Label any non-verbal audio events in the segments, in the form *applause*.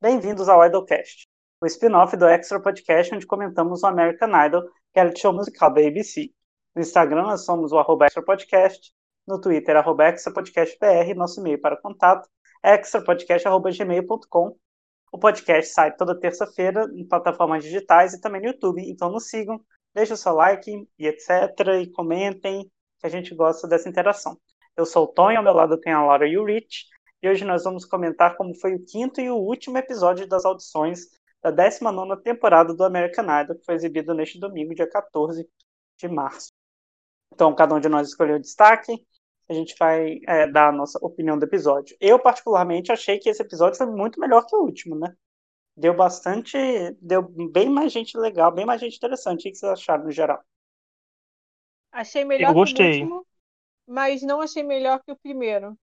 Bem-vindos ao Idolcast, o spin-off do Extra Podcast onde comentamos o American Idol, reality show musical da ABC. No Instagram nós somos o arroba Extra Podcast, no Twitter arroba Extra Podcast BR, nosso e-mail para contato é extrapodcast.gmail.com. O podcast sai toda terça-feira em plataformas digitais e também no YouTube, então nos sigam, deixem o seu like e etc. e comentem, que a gente gosta dessa interação. Eu sou o Tony, ao meu lado tem a Laura e o Rich, e hoje nós vamos comentar como foi o quinto e o último episódio das audições da 19 temporada do American Idol, que foi exibido neste domingo, dia 14 de março. Então, cada um de nós escolheu o destaque, a gente vai é, dar a nossa opinião do episódio. Eu, particularmente, achei que esse episódio foi muito melhor que o último, né? Deu bastante. Deu bem mais gente legal, bem mais gente interessante. O que vocês acharam no geral? Achei melhor Eu gostei. que o último, mas não achei melhor que o primeiro.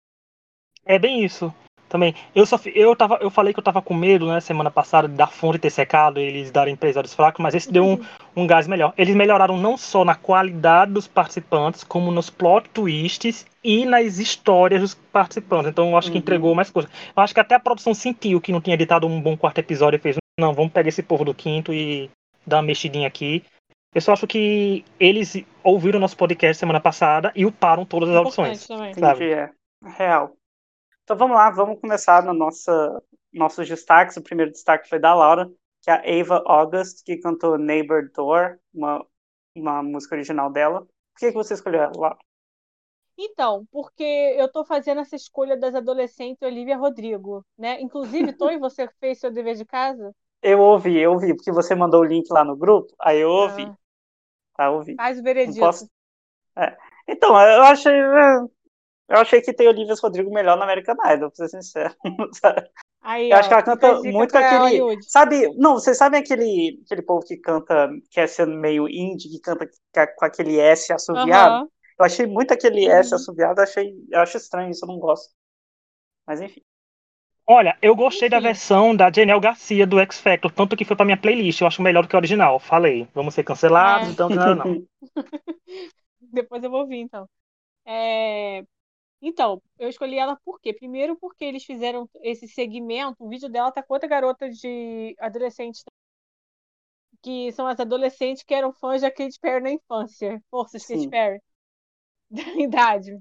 É bem isso. Também. Eu só eu tava, eu falei que eu tava com medo, né, semana passada, da fonte ter secado e eles darem episódios fracos, mas esse deu um, um gás melhor. Eles melhoraram não só na qualidade dos participantes, como nos plot twists e nas histórias dos participantes. Então eu acho que Uhum. entregou mais coisa. Eu acho que até a produção sentiu que não tinha editado um bom quarto episódio e fez, não, vamos pegar esse povo do quinto e dar uma mexidinha aqui. Eu só acho que eles ouviram nosso podcast semana passada e uparam todas as também. Sabe. É. Real. Então vamos lá, vamos começar no nossa, nossos destaques. O primeiro destaque foi da Laura, que é a Ava August, que cantou Neighbor Door, uma, uma música original dela. Por que, que você escolheu ela, Laura? Então, porque eu tô fazendo essa escolha das adolescentes Olivia Rodrigo, né? Inclusive, *laughs* Tony, você fez seu dever de casa? Eu ouvi, eu ouvi, porque você mandou o link lá no grupo, aí eu ouvi, Ah, tá, ouvi. faz o veredito. posso... é. Então, eu achei, é, eu achei que tem Olivia Rodrigo melhor na American Idol, pra ser sincero. *laughs* Aí, Eu acho que ó, ela canta a muito aquele. Hollywood. Sabe, não, vocês sabem aquele, aquele povo que canta, que é sendo meio indie, que canta com- com aquele S assoviado? Aham. Eu achei muito aquele S Uhum. assoviado, achei, eu acho estranho isso, eu não gosto. Mas enfim. Olha, eu gostei da Enfim. versão da Janelle Garcia do X Factor, tanto que foi pra minha playlist. Eu acho melhor do que o original. Falei, vamos ser cancelados, É. então não nada não. *laughs* Depois eu vou ouvir, então. É, Então, eu escolhi ela por quê? Primeiro porque eles fizeram esse segmento, o vídeo dela tá com outra garota de adolescentes, que são as adolescentes que eram fãs da Katy Perry na infância. Forças, Katy Sim. Perry. *laughs* Da idade.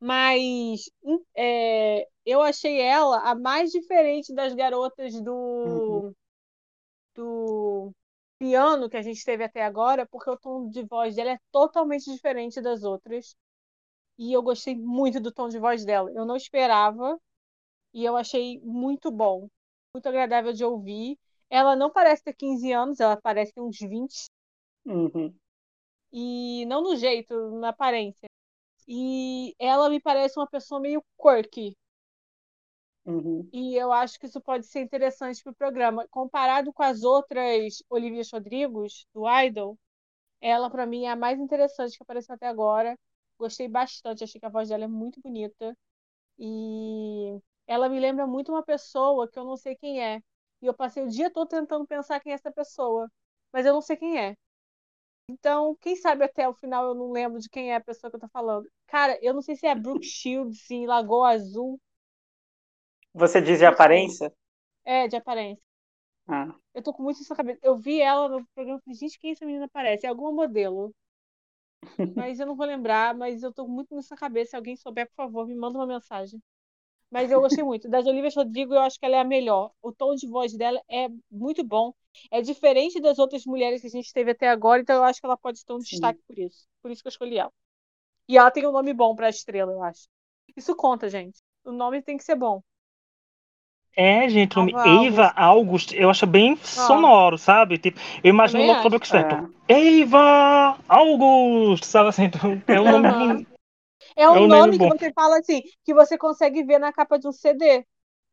Mas hum, é, eu achei ela a mais diferente das garotas Uhum. do, do piano que a gente teve até agora, porque o tom de voz dela é totalmente diferente das outras. E eu gostei muito do tom de voz dela. Eu não esperava e eu achei muito bom, muito agradável de ouvir. Ela não parece ter 15 anos, ela parece ter uns 20. Uhum. E não no jeito, na aparência. E ela me parece uma pessoa meio quirky. Uhum. E eu acho que isso pode ser interessante para o programa. Comparado com as outras Olivia Rodrigos, do Idol, ela, para mim, é a mais interessante que apareceu até agora. Gostei bastante, achei que a voz dela é muito bonita. E ela me lembra muito uma pessoa que eu não sei quem é. E eu passei o dia todo tentando pensar quem é essa pessoa, mas eu não sei quem é. Então, quem sabe até o final eu não lembro de quem é a pessoa que eu tô falando. Cara, eu não sei se é Brooke *laughs* Shields em Lagoa Azul. Você diz de aparência? É, de aparência. Ah. Eu tô com muito isso na cabeça. Eu vi ela no programa e falei, gente, quem essa menina parece? É alguma modelo. Mas eu não vou lembrar, mas eu tô muito nisso na cabeça. Se alguém souber, por favor, me manda uma mensagem. Mas eu gostei muito. Das Olivia Rodrigo, eu acho que ela é a melhor. O tom de voz dela é muito bom. É diferente das outras mulheres que a gente teve até agora, então eu acho que ela pode ter um Sim. destaque por isso. Por isso que eu escolhi ela. E ela tem um nome bom pra estrela, eu acho. Isso conta, gente. O nome tem que ser bom. É, gente, o nome Ava Eva August, eu acho bem sonoro, sabe? Tipo, eu imagino Também logo sobre o X É. Eva August, sabe assim? Então, é um nome. Aham. É um É um nome nome que você fala assim, que você consegue ver na capa de um CD,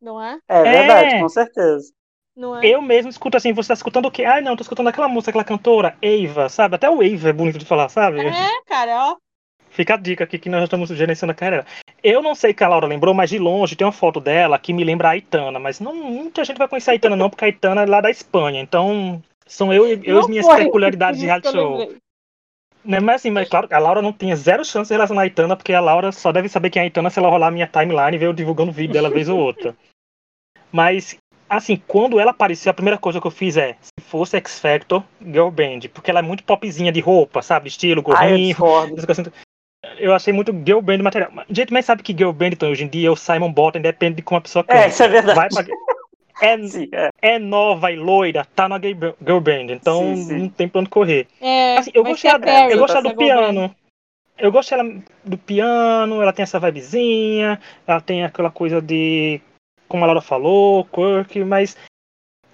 não é? É verdade, É. com certeza. Não é? Eu mesmo escuto assim, você tá escutando o quê? Ah, não, tô escutando aquela música, aquela cantora, Eva, sabe? Até o Eva é bonito de falar, sabe? É, cara, ó. Fica a dica aqui que nós já estamos gerenciando a carreira. Eu não sei que a Laura lembrou, mas de longe tem uma foto dela que me lembra a Aitana. Mas não, muita gente vai conhecer a Aitana, não, porque a Aitana é lá da Espanha. Então, são eu, e- eu as minhas foi, peculiaridades de reality show. Né, Mas assim, mas claro, a Laura não tinha zero chance em relação à Aitana, porque a Laura só deve saber quem é a Aitana se ela rolar a minha timeline e ver eu divulgando vídeo dela vez ou outra. Mas assim, quando ela apareceu, a primeira coisa que eu fiz é, se fosse X Factor, Girl Band, porque ela é muito popzinha de roupa, sabe? Estilo, gorrinho. Ah, eu, achei muito Girl Band material. A gente mais sabe que Girl Band, então, hoje em dia, o Simon Bottom depende de como a pessoa canta. É, isso é verdade. Vai pra... é, *laughs* sim, é. é, nova e loira, tá na Girl Band, então sim, sim. não tem pra onde correr. É, assim, eu gostei, eu gostei do piano. Eu gosto do piano, ela tem essa vibezinha, ela tem aquela coisa de como a Laura falou, Quirk, mas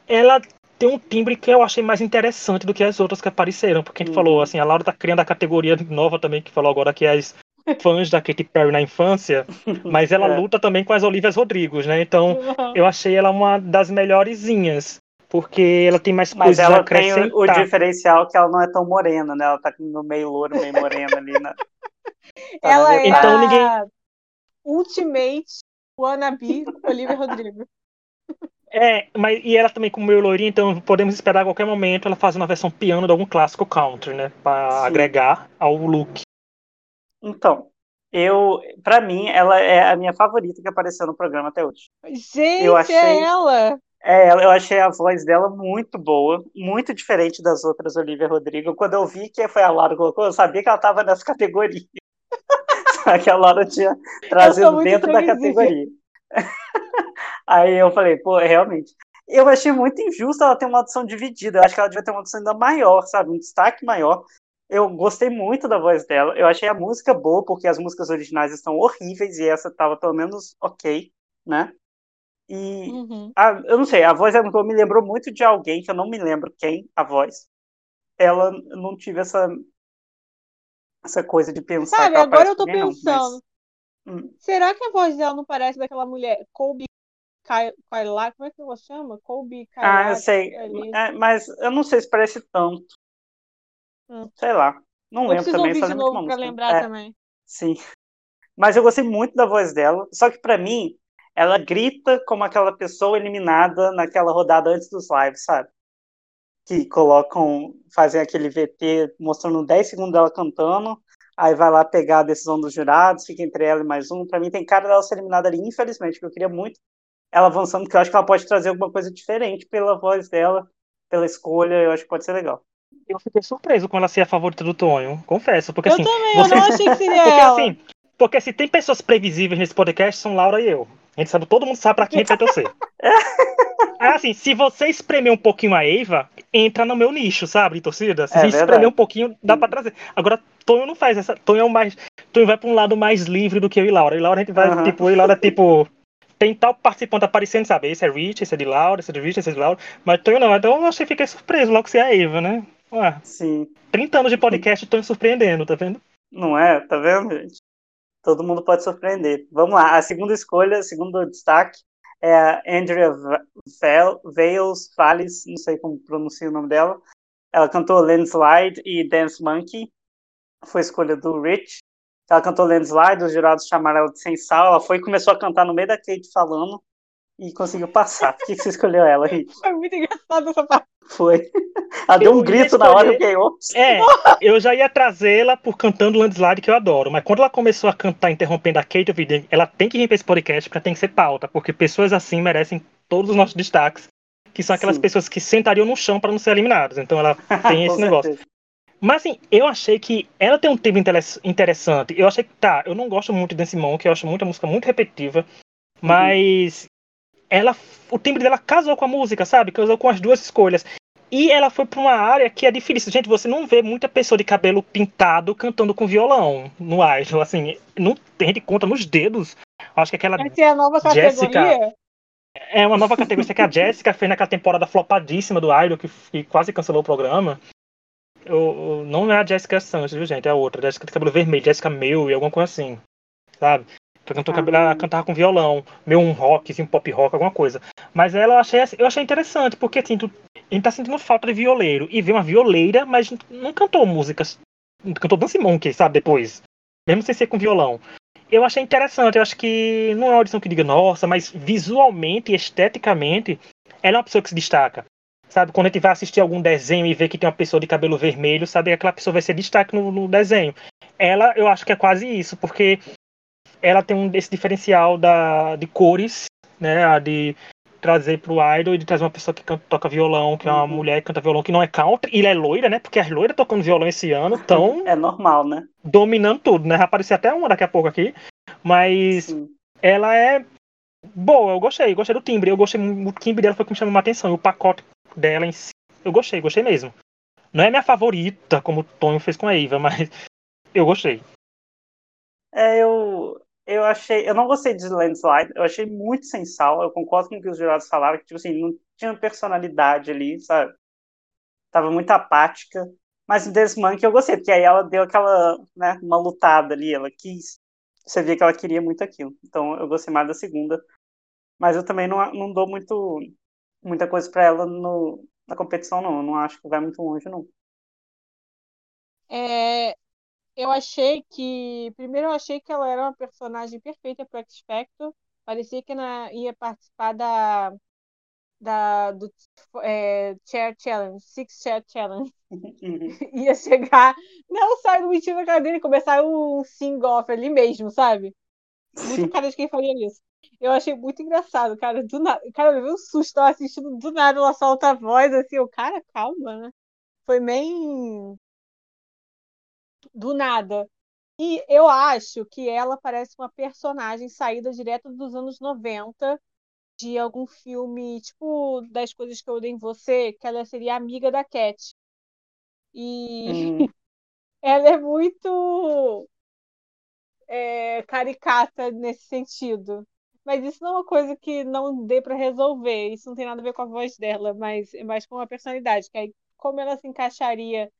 ela tem um timbre que eu achei mais interessante do que as outras que apareceram, porque a gente uhum. falou assim, a Laura tá criando a categoria nova também, que falou agora que é as *laughs* fãs da Katy Perry na infância, *laughs* mas ela é. luta também com as Olivias Rodrigos, né? Então, uhum. eu achei ela uma das melhorezinhas, porque ela tem mais coisas a acrescentar. Mas ela tem o, o diferencial que ela não é tão morena, né? Ela tá no meio louro, meio morena ali, né? *laughs* Tá ela é então, a... ninguém... Ultimate Wannabe Olivia Rodrigo. É, mas e ela também como meio loirinha, então podemos esperar a qualquer momento ela fazer uma versão piano de algum clássico country, né? Pra Sim. agregar ao look. Então, eu, para mim, ela é a minha favorita que apareceu no programa até hoje. Gente, eu achei, é ela! É, eu achei a voz dela muito boa, muito diferente das outras Olivia Rodrigo. Quando eu vi que foi a Laura que colocou, eu sabia que ela estava nessa categoria. *laughs* que a Laura tinha trazido dentro da categoria. *laughs* Aí eu falei, pô, realmente. Eu achei muito injusto ela ter uma audição dividida. Eu acho que ela devia ter uma audição ainda maior, sabe? Um destaque maior. Eu gostei muito da voz dela. Eu achei a música boa, porque as músicas originais estão horríveis e essa tava pelo menos ok, né? E uhum. a, eu não sei, a voz dela me lembrou muito de alguém que eu não me lembro quem, a voz. Ela não tive essa essa coisa de pensar. Sabe, agora eu tô pensando. Não, mas... Hum. Será que a voz dela não parece daquela mulher Colby Kyla, como é que ela chama? Colby Kyla. Ah, eu sei. É, mas eu não sei se parece tanto. Hum. Sei lá. Não eu lembro também. Ouvir de novo pra lembrar é, também. Sim. Mas eu gostei muito da voz dela. Só que para mim, ela grita como aquela pessoa eliminada naquela rodada antes dos lives, sabe? que colocam, fazem aquele VT mostrando 10 segundos dela cantando, aí vai lá pegar a decisão dos jurados, fica entre ela e mais um. Para mim tem cara dela ser eliminada ali, infelizmente, porque eu queria muito ela avançando, porque eu acho que ela pode trazer alguma coisa diferente pela voz dela, pela escolha, eu acho que pode ser legal. Eu fiquei surpreso quando ela ser a favorita do Tonho, confesso, porque eu assim... também, você... eu não achei que *laughs* seria porque, ela. Assim, porque se tem pessoas previsíveis nesse podcast, são Laura e eu. A gente sabe, todo mundo sabe pra quem a gente vai torcer. *laughs* É assim, se você espremer um pouquinho a Eva, entra no meu nicho, sabe, torcida. Se é espremer um pouquinho, dá pra trazer. Agora, Tonho não faz essa. Tonho é o mais. Tonho vai pra um lado mais livre do que eu e Laura. E Laura a gente vai, uhum. tipo, eu e Laura, tipo. Tem tal participante aparecendo, sabe? Esse é Rich, esse é de Laura, esse é de Rich, esse é de Laura. Mas Tonho não. Então eu achei fiquei surpreso logo que você é a Eva, né? Ué. Tonho 30 anos de podcast, Tonho surpreendendo, tá vendo? Não é? Tá vendo, gente? Todo mundo pode surpreender. Vamos lá. A segunda escolha, segundo destaque, é a Andrea Vales, não sei como pronuncia o nome dela. Ela cantou Landslide e Dance Monkey, foi escolha do Rich. Ela cantou Landslide, os jurados chamaram ela de sem sal. Ela foi e começou a cantar no meio da Kate falando e conseguiu passar. Por que, você escolheu ela, Rich? *laughs* Foi muito engraçado essa parte. Foi. Ela deu um grito escolher... na hora que ganhou. É, *laughs* eu já ia trazê-la por cantando Landslide, que eu adoro. Mas quando ela começou a cantar interrompendo a Kate, eu vi, ela tem que vir pra esse podcast porque tem que ser pauta. Porque pessoas assim merecem todos os nossos destaques. Que são aquelas Sim. pessoas que sentariam no chão para não ser eliminadas. Então ela *laughs* tem esse negócio. Mas assim, eu achei que ela tem um tema interessante. Eu achei que, tá, eu não gosto muito desse Monk, eu acho muita música muito repetitiva. Mas ela, o timbre dela casou com a música, sabe? Casou com as duas escolhas. E ela foi para uma área que é difícil. Gente, você não vê muita pessoa de cabelo pintado cantando com violão no Idol. Assim, não, a gente conta nos dedos. Acho que aquela. Essa é a nova categoria? é uma nova categoria que a Jessica fez naquela temporada flopadíssima do Idol, que, que quase cancelou o programa. Eu, não é a Jessica Santos, viu, gente? É a outra. Jessica de cabelo vermelho, Jessica Meu e alguma coisa assim. Sabe? Cantou, ah. ela cantava com violão, meio um rock, assim, um pop rock, alguma coisa. Mas ela eu achei, eu achei interessante, porque assim, tu, a gente tá sentindo falta de violeiro. E vê uma violeira, mas não cantou músicas. Cantou Dance Monkey, sabe, depois. Mesmo sem ser com violão. Eu achei interessante, eu acho que não é uma audição que diga, nossa, mas visualmente e esteticamente, ela é uma pessoa que se destaca. Sabe, quando a gente vai assistir algum desenho e vê que tem uma pessoa de cabelo vermelho, sabe, aquela pessoa vai ser destaque no, no desenho. Ela, eu acho que é quase isso, porque ela tem um, esse diferencial da, de cores, né? A de trazer pro Idol e de trazer uma pessoa que canta, toca violão, que é uma Uhum. mulher que canta violão, que não é country, e ela é loira, né? Porque as loiras tocando violão esse ano estão *laughs* É normal, né? dominando tudo, né? Vai aparecer até uma daqui a pouco aqui. Mas Sim. ela é boa, eu gostei, gostei do timbre. Eu gostei o timbre dela foi o que me chamou a atenção. E o pacote dela em si, eu gostei, gostei mesmo. Não é minha favorita, como o Tonho fez com a Eva, *laughs* mas eu gostei. É, eu, eu achei. Eu não gostei de Landslide, eu achei muito sem sal. Eu concordo com o que os jurados falaram, que, tipo assim, não tinha personalidade ali, sabe? Tava muito apática. Mas This Monkey eu gostei, porque aí ela deu aquela, né, uma lutada ali, ela quis. Você via que ela queria muito aquilo. Então eu gostei mais da segunda. Mas eu também não, não dou muito, muita coisa pra ela no, na competição, não. Eu não acho que vai muito longe, não. É, eu achei que. Primeiro, eu achei que ela era uma personagem perfeita para X Factor. Parecia que ela ia participar da, da do é, Chair Challenge, Six Chair Challenge. Uhum. *laughs* Ia chegar, não sai do mentira na cara dele e começar um sing-off ali mesmo, sabe? Muito Sim. cara de quem faria isso. Eu achei muito engraçado, cara. Do nada, cara, eu levei um susto, tava assistindo do nada, ela solta a voz assim, o cara, calma, né? Foi bem do nada. E eu acho que ela parece uma personagem saída direto dos anos 90 de algum filme, tipo das coisas que eu dei em você, que ela seria amiga da Cat. E Hum, *laughs* ela é muito é, caricata nesse sentido. Mas isso não é uma coisa que não dê pra resolver. Isso não tem nada a ver com a voz dela, mas é mais com a personalidade, que aí como ela se encaixaria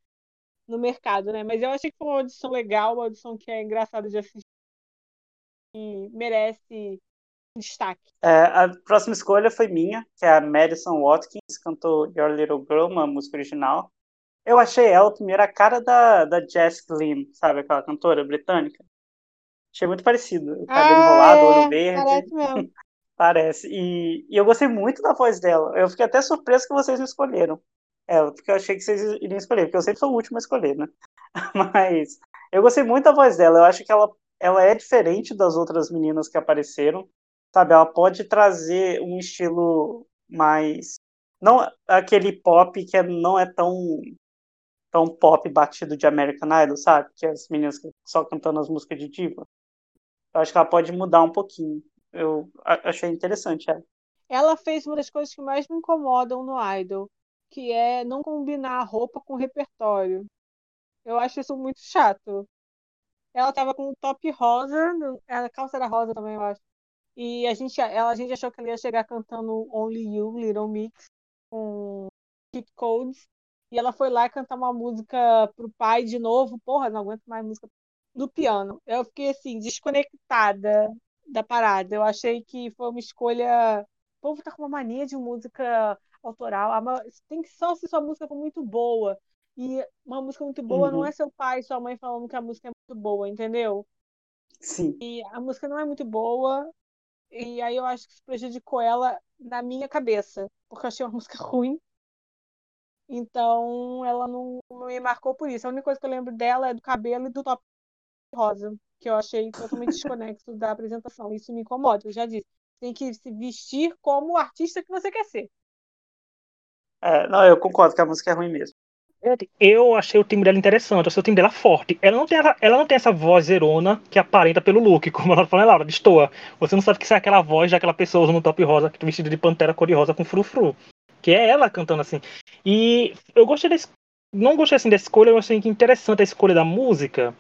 no mercado, né? Mas eu achei que foi uma audição legal, uma audição que é engraçada de assistir e merece destaque. É, a próxima escolha foi minha, que é a Madison Watkins, cantou Your Little Girl, uma música original. Eu achei ela, primeiro, a cara da, da Jess Glynn, sabe, aquela cantora britânica. Achei muito parecido. O cabelo enrolado, olho é, verde. parece mesmo. *laughs* Parece. E, e eu gostei muito da voz dela. Eu fiquei até surpreso que vocês não escolheram ela, porque eu achei que vocês iriam escolher, porque eu sempre sou o último a escolher, né? *laughs* Mas eu gostei muito da voz dela. Eu acho que ela, ela é diferente das outras meninas que apareceram. Sabe, ela pode trazer um estilo mais. Não aquele pop que é- não é tão, tão pop batido de American Idol, sabe? Que as meninas só cantando as músicas de diva. Eu acho que ela pode mudar um pouquinho. Eu achei interessante ela. Ela fez uma das coisas que mais me incomodam no Idol, que é não combinar a roupa com o repertório. Eu acho isso muito chato. Ela tava com um top rosa, a calça era rosa também, eu acho. E a gente, ela, a gente achou que ela ia chegar cantando Only You, Little Mix, com Kid Codes. E ela foi lá cantar uma música pro pai de novo. Porra, não aguento mais música do piano. Eu fiquei assim, desconectada da parada. Eu achei que foi uma escolha. O povo tá com uma mania de música autoral. Tem que só se sua música for muito boa. E uma música muito boa não Uhum. é seu pai e sua mãe falando que a música é muito boa, entendeu? Sim. E a música não é muito boa. E aí eu acho que isso prejudicou ela na minha cabeça. Porque eu achei uma *laughs* música ruim. Então ela não, não me marcou por isso. A única coisa que eu lembro dela é do cabelo e do top rosa. Que eu achei totalmente desconexo da apresentação. Isso me incomoda, eu já disse. Tem que se vestir como o artista que você quer ser. É, não, eu concordo que a música é ruim mesmo. Eu achei o timbre dela interessante, eu achei o timbre dela forte. Ela não tem, essa- ela não tem essa vozeirona que aparenta pelo look, *laughs* como ela falou, Laura, destoa. Você não sabe que é aquela voz daquela pessoa usando um top rosa, vestida de pantera cor-de-rosa com frufru. Que é ela cantando assim. E eu gostei desse. Não gostei assim da escolha, eu achei interessante a escolha da música,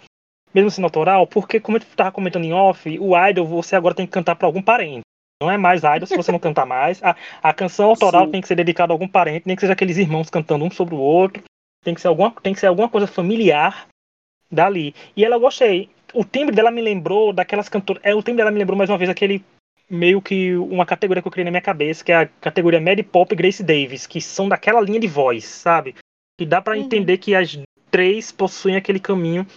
mesmo sendo autoral, porque, como eu estava comentando em off, o idol você agora tem que cantar para algum parente. Não é mais idol se você não cantar mais. A, a canção autoral Sim. tem que ser dedicada a algum parente, nem que seja aqueles irmãos cantando um sobre o outro. Tem que ser alguma, tem que ser alguma coisa familiar dali. E ela eu gostei. O timbre dela me lembrou daquelas cantoras. É, o timbre dela me lembrou mais uma vez aquele meio que uma categoria que eu criei na minha cabeça, que é a categoria Mad Pop e Grace Davis, que são daquela linha de voz, sabe? Que dá pra Uhum. entender que as três possuem aquele caminho.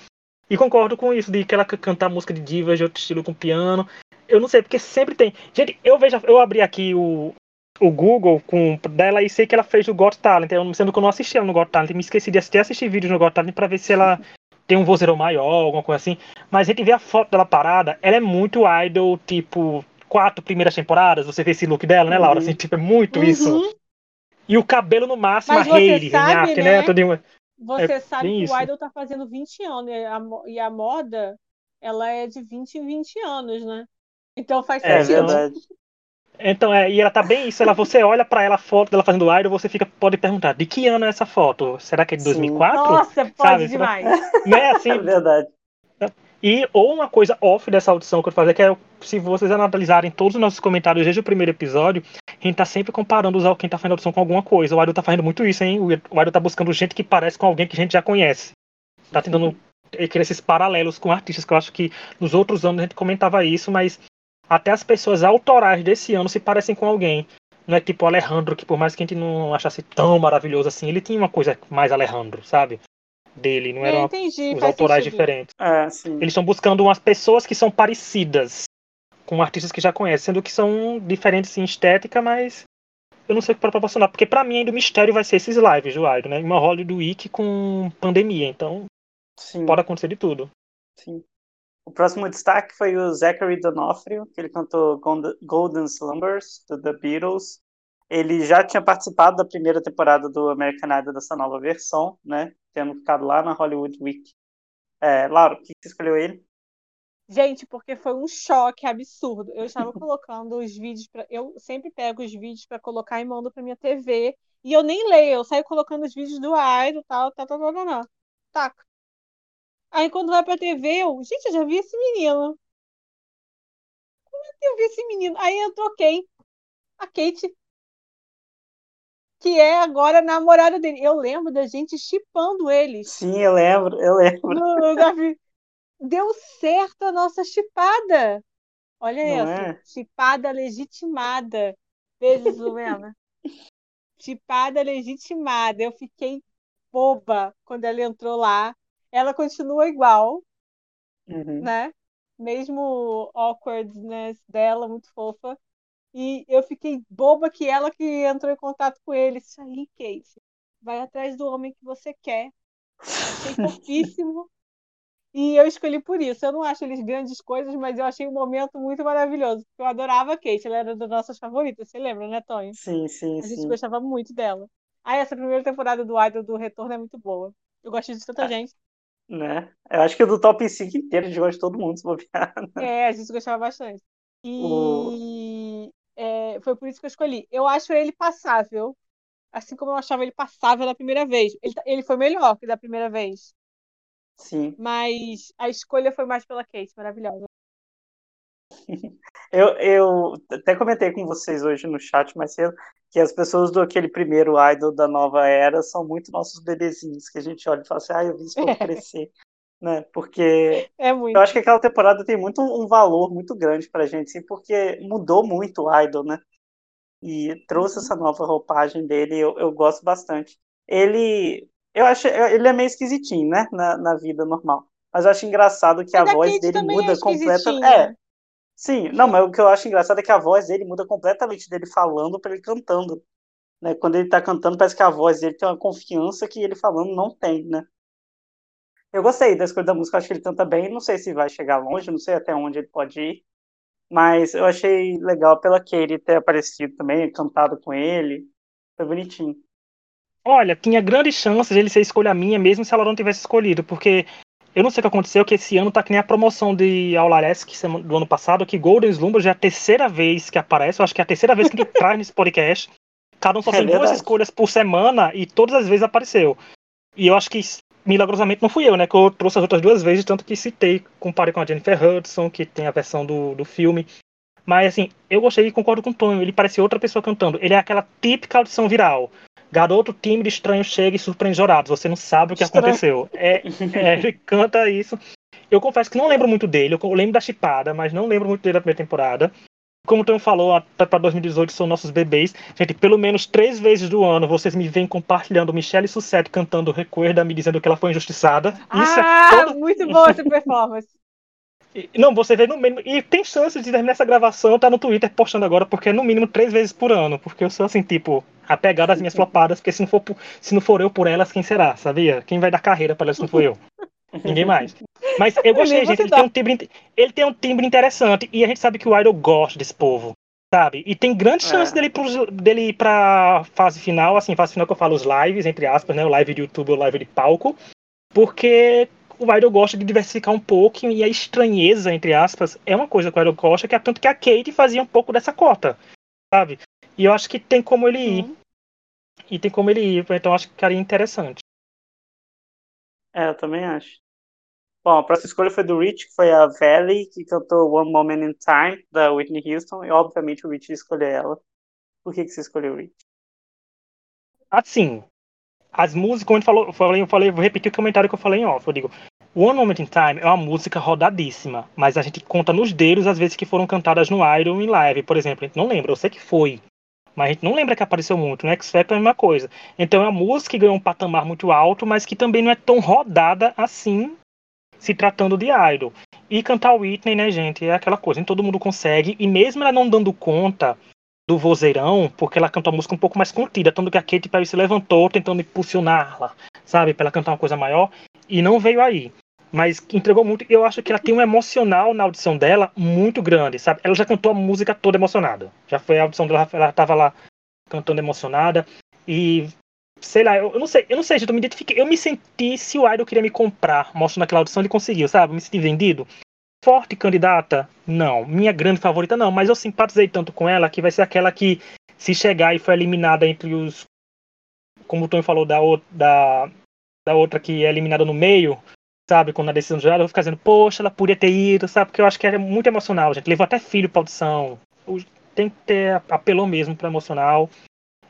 E concordo com isso, de que ela cantar música de divas de outro estilo com piano. Eu não sei, porque sempre tem. Gente, eu vejo, eu abri aqui o, o Google com dela e sei que ela fez o Got Talent, eu- sendo que eu não assisti ela no Got Talent, me esqueci de assistir, assistir vídeos no Got Talent pra ver se ela *laughs* tem um vozeirão maior, alguma coisa assim. Mas a gente vê a foto dela parada, ela é muito idol, tipo, quatro primeiras temporadas, você vê esse look dela, né, Laura? Uhum. Assim, tipo, é muito Uhum. isso. E o cabelo no máximo, Mas a Renhaque, né? né? Tudo... Você É sabe que isso. o Idol tá fazendo 20 anos e a, mo- e a moda, ela é de 20 em 20 anos, né? Então faz É, É sentido. verdade. Então, é, e ela tá bem isso. Ela, você olha pra ela a foto dela fazendo idol, você fica, pode perguntar, de que ano é essa foto? Será que é de Sim. 2004? Nossa, pode Sabe? demais. *laughs* Né, assim, É verdade. E ou uma coisa off dessa audição que eu fazer, que é se vocês analisarem todos os nossos comentários desde o primeiro episódio, a gente tá sempre comparando os quem tá fazendo audição com alguma coisa. O Idol tá fazendo muito isso, hein? O Idol tá buscando gente que parece com alguém que a gente já conhece. Tá tentando criar esses paralelos com artistas, que eu acho que nos outros anos a gente comentava isso, mas até as pessoas autorais desse ano se parecem com alguém. Não é tipo o Alejandro, que por mais que a gente não achasse tão maravilhoso assim, ele tinha uma coisa mais Alejandro, sabe? Dele, não É, era uma- entendi, os autorais sentido. diferentes. Sim. Eles estão buscando umas pessoas que são parecidas com artistas que já conhecem, sendo que são diferentes em estética, mas eu não sei o que para proporcionar, porque pra mim ainda o mistério vai ser esses lives do Idol, né? Uma Hollywood Week com pandemia, então sim. pode acontecer de tudo. Sim. O próximo destaque foi o Zachary D'Onofrio, que ele cantou Golden- Golden Slumbers, do The Beatles. Ele já tinha participado da primeira temporada do American Idol dessa nova versão, né? Tendo ficado lá na Hollywood Week. É, Laura, por que você escolheu ele? Gente, porque foi um choque absurdo. Eu estava *laughs* colocando os vídeos para, eu sempre pego os vídeos para colocar e mando para minha TV e eu nem leio, eu saio colocando os vídeos do Idol, tal, tal, tal, tal, tal, tal. Taca. Aí quando vai pra TV, eu, gente, eu já vi esse menino. Como é que eu vi esse menino? Aí entrou quem? A Kate, que é agora a namorada dele. Eu lembro da gente chipando eles. Sim, eu lembro, eu lembro. No- no. Deu certo a nossa chipada. Olha Não essa. é? Chipada legitimada. Beijo, Lumena. *laughs* chipada legitimada. Eu fiquei boba quando ela entrou lá. Ela continua igual, Uhum. né? Mesmo awkwardness dela, muito fofa. E eu fiquei boba que ela que entrou em contato com ele. Isso aí, Kate. Vai atrás do homem que você quer. Achei fofíssimo. *laughs* E eu escolhi por isso. Eu não acho eles grandes coisas, mas eu achei um momento muito maravilhoso. Eu adorava a Kate, ela era das nossas favoritas, você lembra, né, Tony? Sim, sim, A gente sim. gostava muito dela. Ah, essa primeira temporada do Idol do Retorno é muito boa. Eu gosto de tanta Ah. gente. Né? Eu acho que o do top 5 inteiro a gente gosta de todo mundo, se bobear. É, a gente gostava bastante. E é, foi por isso que eu escolhi. Eu acho ele passável, assim como eu achava ele passável da primeira vez. Ele, tá- ele foi melhor que da primeira vez, Sim. mas a escolha foi mais pela Kate, maravilhosa. *laughs* Eu, eu até comentei com vocês hoje no chat mais cedo que as pessoas do aquele primeiro idol da nova era são muito nossos bebezinhos, que a gente olha e fala assim, ah, eu vi esse povo *laughs* crescer. Né? Porque É muito. eu acho que aquela temporada tem muito um valor muito grande pra gente, assim, porque mudou muito o idol, né? E trouxe essa nova roupagem dele, eu, eu gosto bastante. Ele, eu acho, ele é meio esquisitinho, né? Na, na vida normal. Mas eu acho engraçado que a a voz dele também é muda completamente. É, sim, não, mas o que eu acho engraçado é que a voz dele muda completamente dele falando para ele cantando. Né? Quando ele tá cantando, parece que a voz dele tem uma confiança que ele falando não tem, né? Eu gostei da escolha da música, acho que ele canta bem. Não sei se vai chegar longe, não sei até onde ele pode ir. Mas eu achei legal pela Katie ter aparecido também, cantado com ele. Foi bonitinho. Olha, tinha grandes chances de ele ser escolha minha, mesmo se ela não tivesse escolhido, porque eu não sei o que aconteceu, que esse ano tá que nem a promoção de Aularesk do ano passado, que Golden Slumber já é a terceira vez que aparece, eu acho que é a terceira vez que gente traz nesse podcast. Cada um só É tem duas verdade. escolhas por semana e todas as vezes apareceu. E eu acho que milagrosamente não fui eu, né? Que eu trouxe as outras duas vezes, tanto que citei, comparei com a Jennifer Hudson, que tem a versão do, do filme. Mas assim, eu gostei e concordo com o Tonho, ele parece outra pessoa cantando. Ele é aquela típica audição viral. Garoto tímido, estranho, chega e surpreende jurados. Você não sabe o que Estranho. aconteceu. É, é, ele *laughs* canta isso. Eu confesso que não lembro muito dele. Eu lembro da chipada, mas não lembro muito dele da primeira temporada. Como o Tonho falou, até para 2018 são nossos bebês. Gente, pelo menos três vezes do ano vocês me vêm compartilhando Michelle Sussete cantando Recuerda, me dizendo que ela foi injustiçada. Isso ah, é todo... muito boa essa performance. *laughs* Não, você vê no mínimo. E tem chance de terminar essa gravação, tá no Twitter postando agora, porque é no mínimo três vezes por ano. Porque eu sou assim, tipo, apegado às minhas flopadas, porque se não for, se não for eu por elas, quem será? Sabia? Quem vai dar carreira pra elas se não for eu? Ninguém mais. Mas eu *laughs* gostei, gente. Ele tem, um timbre, ele tem um timbre interessante. E a gente sabe que o Idol gosta desse povo. Sabe? E tem grande chance é. dele, ir dele ir pra fase final. Assim, fase final que eu falo os lives, entre aspas, né? O live de YouTube, o live de palco. Porque o Idol gosta de diversificar um pouco e a estranheza, entre aspas, é uma coisa que o Idol gosta, que é tanto que a Kate fazia um pouco dessa cota, sabe? E eu acho que tem como ele ir. Uhum. E tem como ele ir, então eu acho que ficaria interessante. É, eu também acho. Bom, a próxima escolha foi do Rich, que foi a Valley, que cantou One Moment in Time, da Whitney Houston, e obviamente o Rich escolheu ela. Por que, que você escolheu o Rich? Assim, as músicas, como eu falou, eu falei, eu falei, vou repetir o comentário que eu falei em off. Eu digo, One Moment in Time é uma música rodadíssima, mas a gente conta nos dedos as vezes que foram cantadas no Iron em live, por exemplo. A gente não lembra, eu sei que foi, mas a gente não lembra que apareceu muito. No X Factor é a mesma coisa. Então é uma música que ganhou um patamar muito alto, mas que também não é tão rodada assim, se tratando de Idol. E cantar Whitney, né, gente, é aquela coisa, nem todo mundo consegue, e mesmo ela não dando conta do vozeirão, porque ela canta uma música um pouco mais contida, tanto que a Katy Perry se levantou tentando impulsioná-la, sabe, para ela cantar uma coisa maior, e não veio aí mas entregou muito. Eu acho que ela tem um emocional na audição dela muito grande, sabe? Ela já cantou a música toda emocionada. Já foi a audição dela, ela tava lá cantando emocionada. E sei lá, eu, eu não sei, eu não sei, eu me identifiquei. Eu me senti se o Idol queria me comprar, mostrando aquela audição, ele conseguiu, sabe? Me senti vendido. Forte candidata? Não. Minha grande favorita, não. Mas eu simpatizei tanto com ela que vai ser aquela que, se chegar e foi eliminada entre os. Como o Tony falou, da, da, da outra que é eliminada no meio, sabe? Quando a decisão geral, eu vou ficar dizendo, poxa, ela podia ter ido, sabe? Porque eu acho que é muito emocional, gente. Levou até filho pra audição. Tem que ter apelou mesmo pra emocional.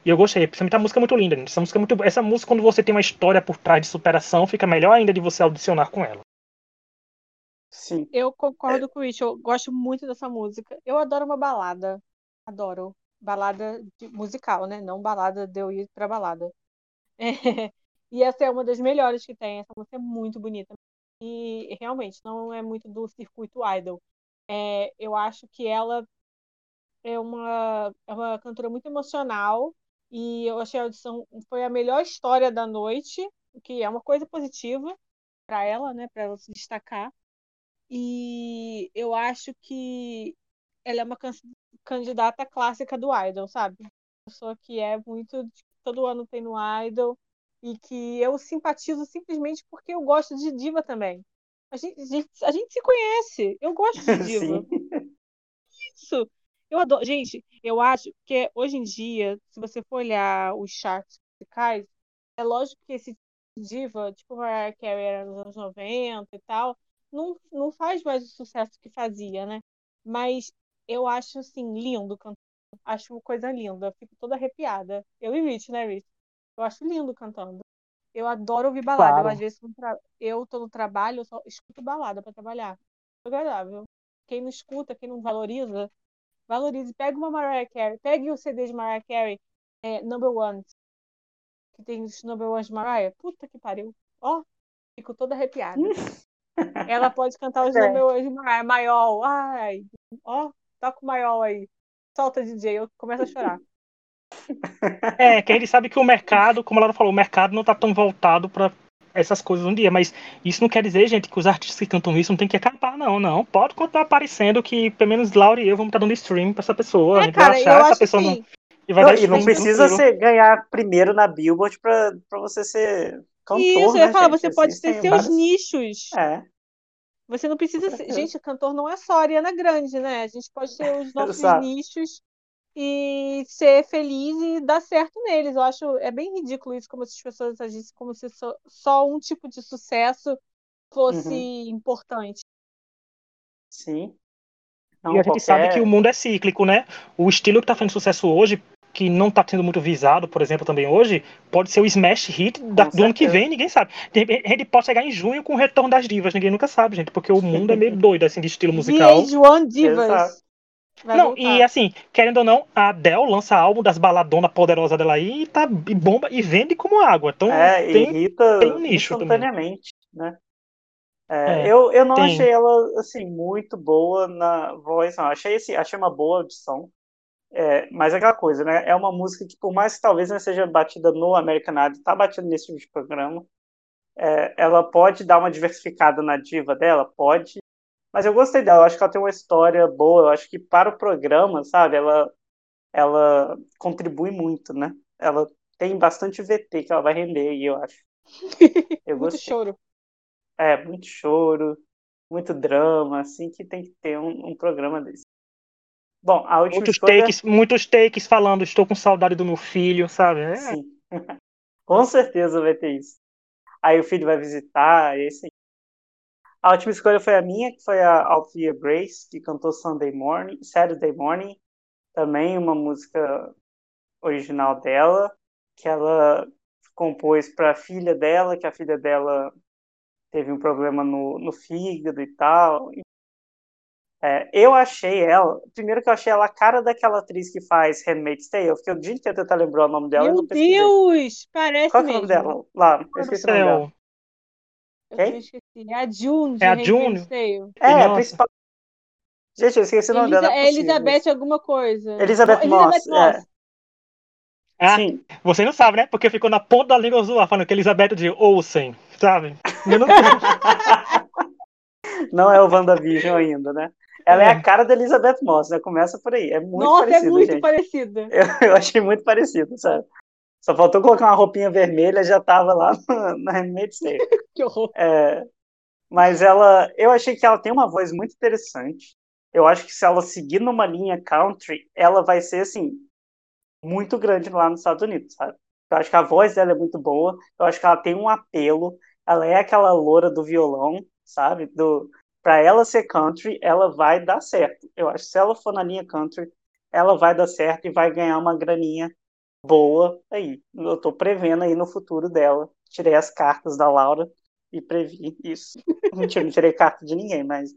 E eu gostei, principalmente a música é muito linda, gente. Essa música é muito. Essa música, quando você tem uma história por trás de superação, fica melhor ainda de você audicionar com ela. Sim. Eu concordo com isso, eu gosto muito dessa música. Eu adoro uma balada. Adoro. Balada musical, né? Não balada de eu ir pra balada. É. *laughs* E essa é uma das melhores que tem. Essa música é muito bonita. E realmente não é muito do circuito idol. É, eu acho que ela é uma, é uma cantora muito emocional e eu achei a audição foi a melhor história da noite, o que é uma coisa positiva para ela, né, para ela se destacar. E eu acho que ela é uma candidata clássica do Idol, sabe? Uma pessoa que é muito todo ano tem no Idol e que eu simpatizo simplesmente porque eu gosto de diva também. A gente, a gente, a gente se conhece. Eu gosto de *laughs* diva. *laughs* Isso. Eu adoro. Gente, eu acho que hoje em dia, se você for olhar os charts musicais, é lógico que esse diva, tipo Mariah Carey era nos anos 90 e tal, não, não faz mais o sucesso que fazia, né? Mas eu acho, assim, lindo cantar. Acho uma coisa linda. Fico toda arrepiada. Eu e Rich, né, Rich? Eu acho lindo cantando. Eu adoro ouvir balada. Claro. Eu, às vezes, eu tô no trabalho, eu só escuto balada para trabalhar. É agradável. Quem não escuta, quem não valoriza, valorize. Pega uma Mariah Carey. Pegue o CD de Mariah Carey, é, Number One. Que tem os Number One de Mariah. Puta que pariu. Ó, fico toda arrepiada. *laughs* Ela pode cantar os é. Number One de Mariah. Maior. Ai, ó, toca o maior aí. Solta, DJ. Eu começo a chorar. *laughs* É, que a gente sabe que o mercado, como ela falou, o mercado não tá tão voltado para essas coisas um dia, mas isso não quer dizer, gente, que os artistas que cantam isso não tem que acabar, não, não. Pode continuar aparecendo que pelo menos Laura e eu vamos estar dando stream pra essa pessoa. É, a gente cara, vai achar essa pessoa não. E, vai não, e não precisa ser, ganhar primeiro na Billboard pra, pra você ser cantor, Isso, eu ia falar, você pode ter seus vários... nichos. É. Você não precisa ser... Gente, cantor não é só a Ariana Grande, né? A gente pode ter os nossos nichos e ser feliz e dar certo neles. Eu acho é bem ridículo isso, como se as pessoas agissem como se só, só um tipo de sucesso fosse uhum. importante. Sim. Não, e a gente sabe que o mundo é cíclico, né? O estilo que está fazendo sucesso hoje, que não está sendo muito visado, por exemplo, também hoje, pode ser o smash hit da, do ano que vem, ninguém sabe. A gente pode chegar em junho com o retorno das divas, ninguém nunca sabe, gente, porque o mundo é meio *laughs* doido, assim, de estilo musical. João Divas. Exato. Vai não, voltar. e assim, querendo ou não, a Adele lança álbum das baladonas poderosas dela aí e tá e bomba e vende como água. Então é, tem, irrita tem um nicho instantaneamente, também. né? É, é, eu, eu não tem. achei ela assim muito boa na voz, não. Achei assim, achei uma boa audição. É, mas é aquela coisa, né? É uma música que, por mais que talvez não seja batida no American Idol, tá batida nesse tipo de programa. É, ela pode dar uma diversificada na diva dela? Pode. Mas eu gostei dela, eu acho que ela tem uma história boa, eu acho que para o programa, sabe, ela, ela contribui muito, né? Ela tem bastante VT que ela vai render aí, eu acho. *laughs* Eu muito choro. É, muito choro, muito drama, assim que tem que ter um, um programa desse. Bom, a última muitos escolha... takes, muitos takes falando, estou com saudade do meu filho, sabe? É. Sim. *laughs* com certeza vai ter isso. Aí o filho vai visitar, e assim. A última escolha foi a minha, que foi a Althea Grace, que cantou Sunday Morning, Saturday Morning, também uma música original dela, que ela compôs para a filha dela, que a filha dela teve um problema no, no fígado e tal. É, eu achei ela, primeiro que eu achei ela a cara daquela atriz que faz Handmaid's Tale, eu fiquei o dia inteiro tentando lembrar o nome dela. Meu Deus, parece Qual é o nome dela? Lá, eu esqueci o nome dela. Eu É a June é a June? É, a principal. Gente, eu esqueci o nome Elisa, dela. É Elizabeth alguma coisa. Elizabeth, Moss. Elizabeth Moss. É. Ah, Sim. Você não sabe, né? Porque ficou na ponta da língua zoar, falando que Elizabeth de Olsen, sabe? Eu não... *laughs* não é o WandaVision ainda, né? Ela é. é. a cara da Elizabeth Moss, né? Começa por aí. É muito Nossa, parecida, é muito gente. parecida. *laughs* Eu, eu, achei muito parecido, sabe? Só faltou colocar uma roupinha vermelha, já tava lá *laughs* na Handmaid's Tale. que horror. É, mas ela, eu achei que ela tem uma voz muito interessante. Eu acho que se ela seguir numa linha country, ela vai ser, assim, muito grande lá nos Estados Unidos, sabe? Eu acho que a voz dela é muito boa, eu acho que ela tem um apelo, ela é aquela loura do violão, sabe? Do, para ela ser country, ela vai dar certo. Eu acho que se ela for na linha country, ela vai dar certo e vai ganhar uma graninha boa aí. Eu tô prevendo aí no futuro dela. Tirei as cartas da Laura e previ isso. Mentira, não tirei carta de ninguém, mas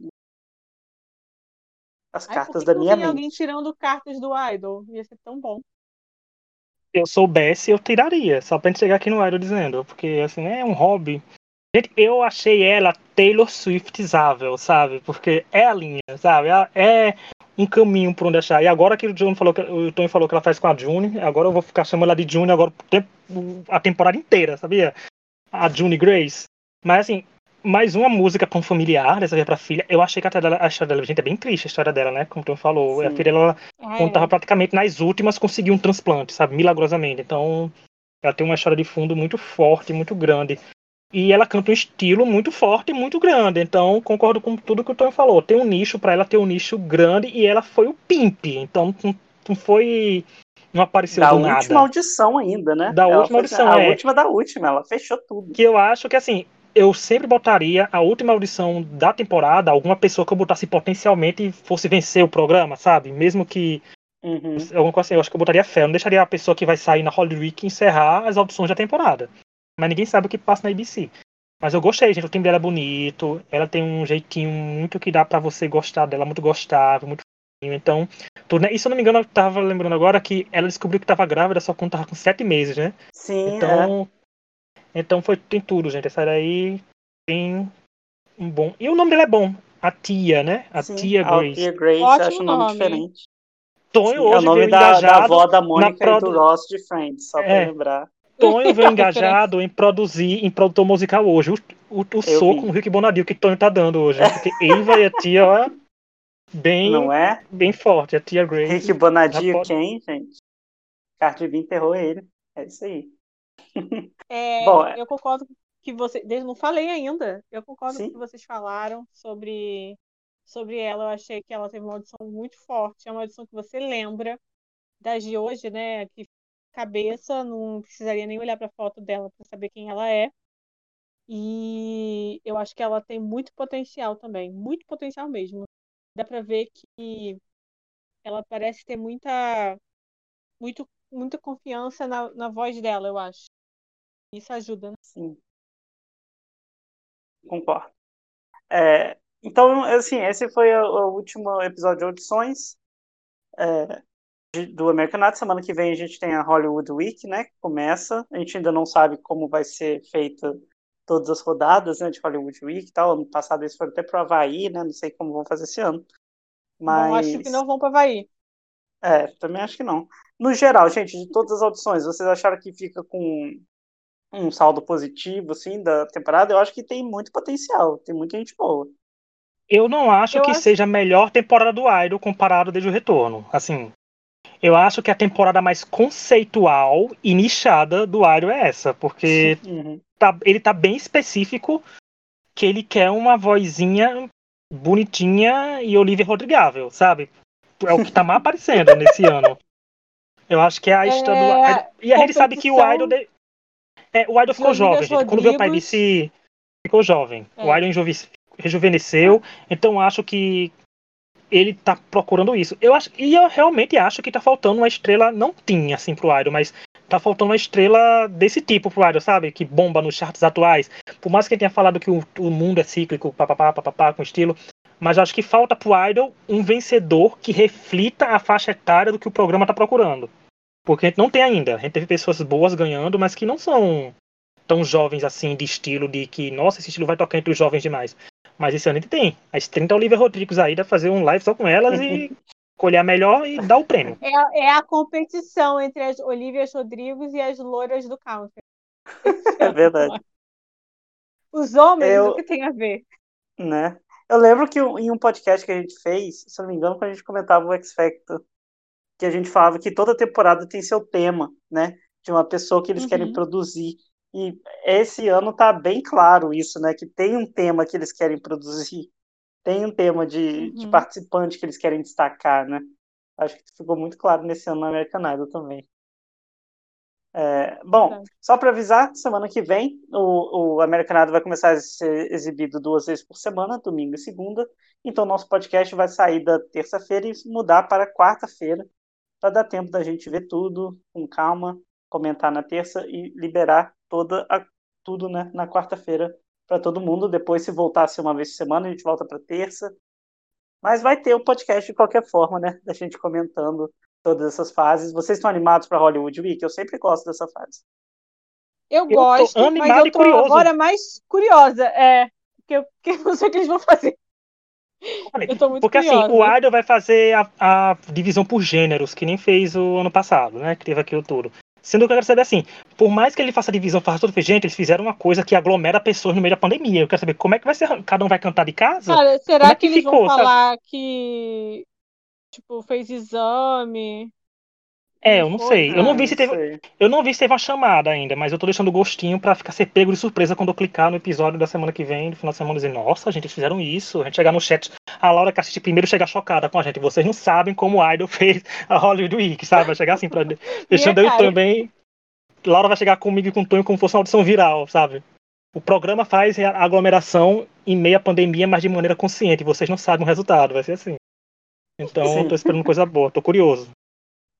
as Ai, cartas da minha mente. alguém tirando cartas do Idol? Ia ser tão bom. Se eu soubesse, eu tiraria. Só pra gente chegar aqui no Idol dizendo. Porque, assim, é um hobby. Gente, eu achei ela Taylor Swiftizável, sabe? Porque é a linha, sabe? É um caminho por onde achar. E agora que o John falou que o Tony falou que ela faz com a June, agora eu vou ficar chamando ela de June agora a temporada inteira, sabia? A June Grace. Mas assim, mais uma música para um familiar, dessa vez pra filha. Eu achei que a, dela, a história dela, gente, é bem triste a história dela, né? Como o Tony falou. Sim. A filha, ela, é. quando tava praticamente nas últimas, conseguiu um transplante, sabe? Milagrosamente. Então, ela tem uma história de fundo muito forte, muito grande. E ela canta um estilo muito forte e muito grande. Então, concordo com tudo que o Tony falou. Tem um nicho para ela ter um nicho grande e ela foi o pimp. Então, não foi. Não apareceu da do nada. Da última audição ainda, né? Da ela última audição, A é. última da última, ela fechou tudo. Que eu acho que, assim, eu sempre botaria a última audição da temporada, alguma pessoa que eu botasse potencialmente e fosse vencer o programa, sabe? Mesmo que. Uhum. Alguma coisa assim, eu acho que eu botaria fé. Eu não deixaria a pessoa que vai sair na Holy Week encerrar as audições da temporada mas ninguém sabe o que passa na ABC. Mas eu gostei, gente. O time dela é bonito. Ela tem um jeitinho muito que dá para você gostar dela, muito gostável, muito. Então, tudo, né? E se eu não me engano, eu tava lembrando agora que ela descobriu que tava grávida só quando tava com sete meses, né? Sim. Então, é. Então foi, tem tudo, gente. Essa daí tem um bom. E o nome dela é bom. A tia, né? A Sim, tia Grace. A tia Grace, Ótimo acho um nome, nome. diferente. Tonho Sim, hoje é o nome da, da avó da Mônica na e do Ross de Friends, só pra É. lembrar. Tonho veio *laughs* engajado em produzir, em produtor musical hoje. O, o, o soco vi. no Rick Bonadio que Tonho tá dando hoje. né? Porque Eva e a tia, ó, bem, Não é? bem forte. A tia Grace. Rick Bonadio, já pode- quem, gente? Cardi B enterrou ele. É isso aí. É, Bom, é- eu concordo que você. Não falei ainda. Eu concordo com o que vocês falaram sobre, sobre ela. Eu achei que ela teve uma audição muito forte. É uma audição que você lembra das de hoje, né? Que cabeça, não precisaria nem olhar para a foto dela para saber quem ela é. E eu acho que ela tem muito potencial também, muito potencial mesmo. Dá para ver que ela parece ter muita, muito, muita confiança na, na voz dela, eu acho. Isso ajuda, né? Sim. Concordo. É, então, assim, esse foi o, o último episódio de audições é, de- do American Idol. Semana que vem a gente tem a Hollywood Week, né? Que começa. A gente ainda não sabe como vai ser feita todas as rodadas, né? De Hollywood Week e tal. Ano passado eles foram até pro Havaí, né? Não sei como vão fazer esse ano. Mas... Bom, acho que não vão para Havaí. É, também acho que não. No geral, gente, de todas as audições, vocês acharam que fica com um saldo positivo, assim, da temporada, eu acho que tem muito potencial, tem muita gente boa. Eu não acho Eu que acho- seja a melhor temporada do Idol comparado desde o retorno. Assim, eu acho que a temporada mais conceitual e nichada do Idol é essa, porque Uhum. tá- ele tá bem específico que ele quer uma vozinha bonitinha e Olivia Rodrigável, sabe? É o que tá mais aparecendo nesse *laughs* ano. Eu acho que é a história do É, Idol. E a gente sabe que o Idol. de- É, o Idol ficou jovem, gente. Quando veio pra Rodrigues. Ficou jovem. O É. Idol enjove- rejuvenesceu. Então acho que ele tá procurando isso. Eu acho, e eu realmente acho que tá faltando uma estrela, não tinha assim pro Idol, mas tá faltando uma estrela desse tipo pro Idol, sabe? Que bomba nos charts atuais. Por mais que ele tenha falado que o, o mundo é cíclico, papapá, papapá, com estilo. Mas acho que falta pro Idol um vencedor que reflita a faixa etária do que o programa tá procurando. Porque a gente não tem ainda. A gente teve pessoas boas ganhando, mas que não são tão jovens assim, de estilo de que, nossa, esse estilo vai tocar entre os jovens demais. Mas esse ano a gente tem. As 30 Olivia Rodrigues aí, dá pra fazer um live só com elas e *laughs* colher a melhor e dar o prêmio. É, a- é a competição entre as Olivia Rodrigues e as louras do country. *laughs* É verdade. Os homens, Eu- o que tem a ver? né? Eu lembro que em um podcast que a gente fez, se não me engano, quando a gente comentava o X Factor, que a gente falava que toda temporada tem seu tema, né? De uma pessoa que eles Uhum. querem produzir. E esse ano tá bem claro isso, né? Que tem um tema que eles querem produzir, tem um tema de, de Uhum. participante que eles querem destacar, né? Acho que ficou muito claro nesse ano no American Idol também. É, bom, Verdade. só para avisar, semana que vem o, o American Idol vai começar a ser exibido duas vezes por semana, domingo e segunda. Então nosso podcast vai sair da terça-feira e mudar para quarta-feira, para dar tempo da gente ver tudo com calma, comentar na terça e liberar toda a, tudo né, na quarta-feira para todo mundo. Depois, se voltar a uma vez por semana, a gente volta para terça. Mas vai ter o podcast de qualquer forma, né? Da gente comentando todas essas fases. Vocês estão animados para Hollywood Week? Eu sempre gosto dessa fase. Eu, tô gosto, mas animado eu tô curioso. agora mais curiosa. É, porque eu, porque eu não sei o que eles vão fazer. Eu tô muito Porque assim, curiosa. o Idol vai fazer a, a divisão por gêneros, que nem fez o ano passado, né? Que teve aquilo tudo. Sendo que eu quero saber assim, por mais que ele faça a divisão, faça tudo, gente, eles fizeram uma coisa que aglomera pessoas no meio da pandemia. Eu quero saber como é que vai ser, cada um vai cantar de casa? Cara, será é que, que eles ficou, vão sabe? falar que tipo fez exame? É, eu não sei. Eu não vi se teve, sei. eu não vi se teve uma chamada ainda, mas eu tô deixando o gostinho pra ficar ser pego de surpresa quando eu clicar no episódio da semana que vem, no final de semana, e dizer, nossa, gente, eles fizeram isso. A gente chegar no chat, a Laura que assiste primeiro chegar chocada com a gente. Vocês não sabem como o Idol fez a Hollywood Week, sabe? Vai chegar assim, pra, *laughs* deixando eu também. Laura vai chegar comigo e com o Tonho como se fosse uma audição viral, sabe? O programa faz a aglomeração em meio à pandemia, mas de maneira consciente. Vocês não sabem o resultado, vai ser assim. Então, Sim. tô esperando coisa boa, tô curioso.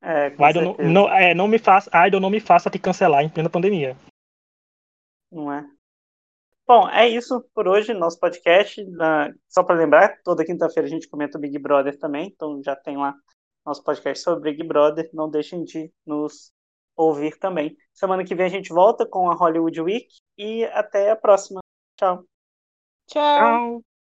É, com Idol não, não, é, não me faça, Idol não me faça te cancelar em plena pandemia. Não é? Bom, é isso por hoje, nosso podcast. Na- Só para lembrar, toda quinta-feira a gente comenta o Big Brother também, então já tem lá nosso podcast sobre Big Brother. Não deixem de nos ouvir também. Semana que vem a gente volta com a Hollywood Week e até a próxima. Tchau. Tchau. Tchau.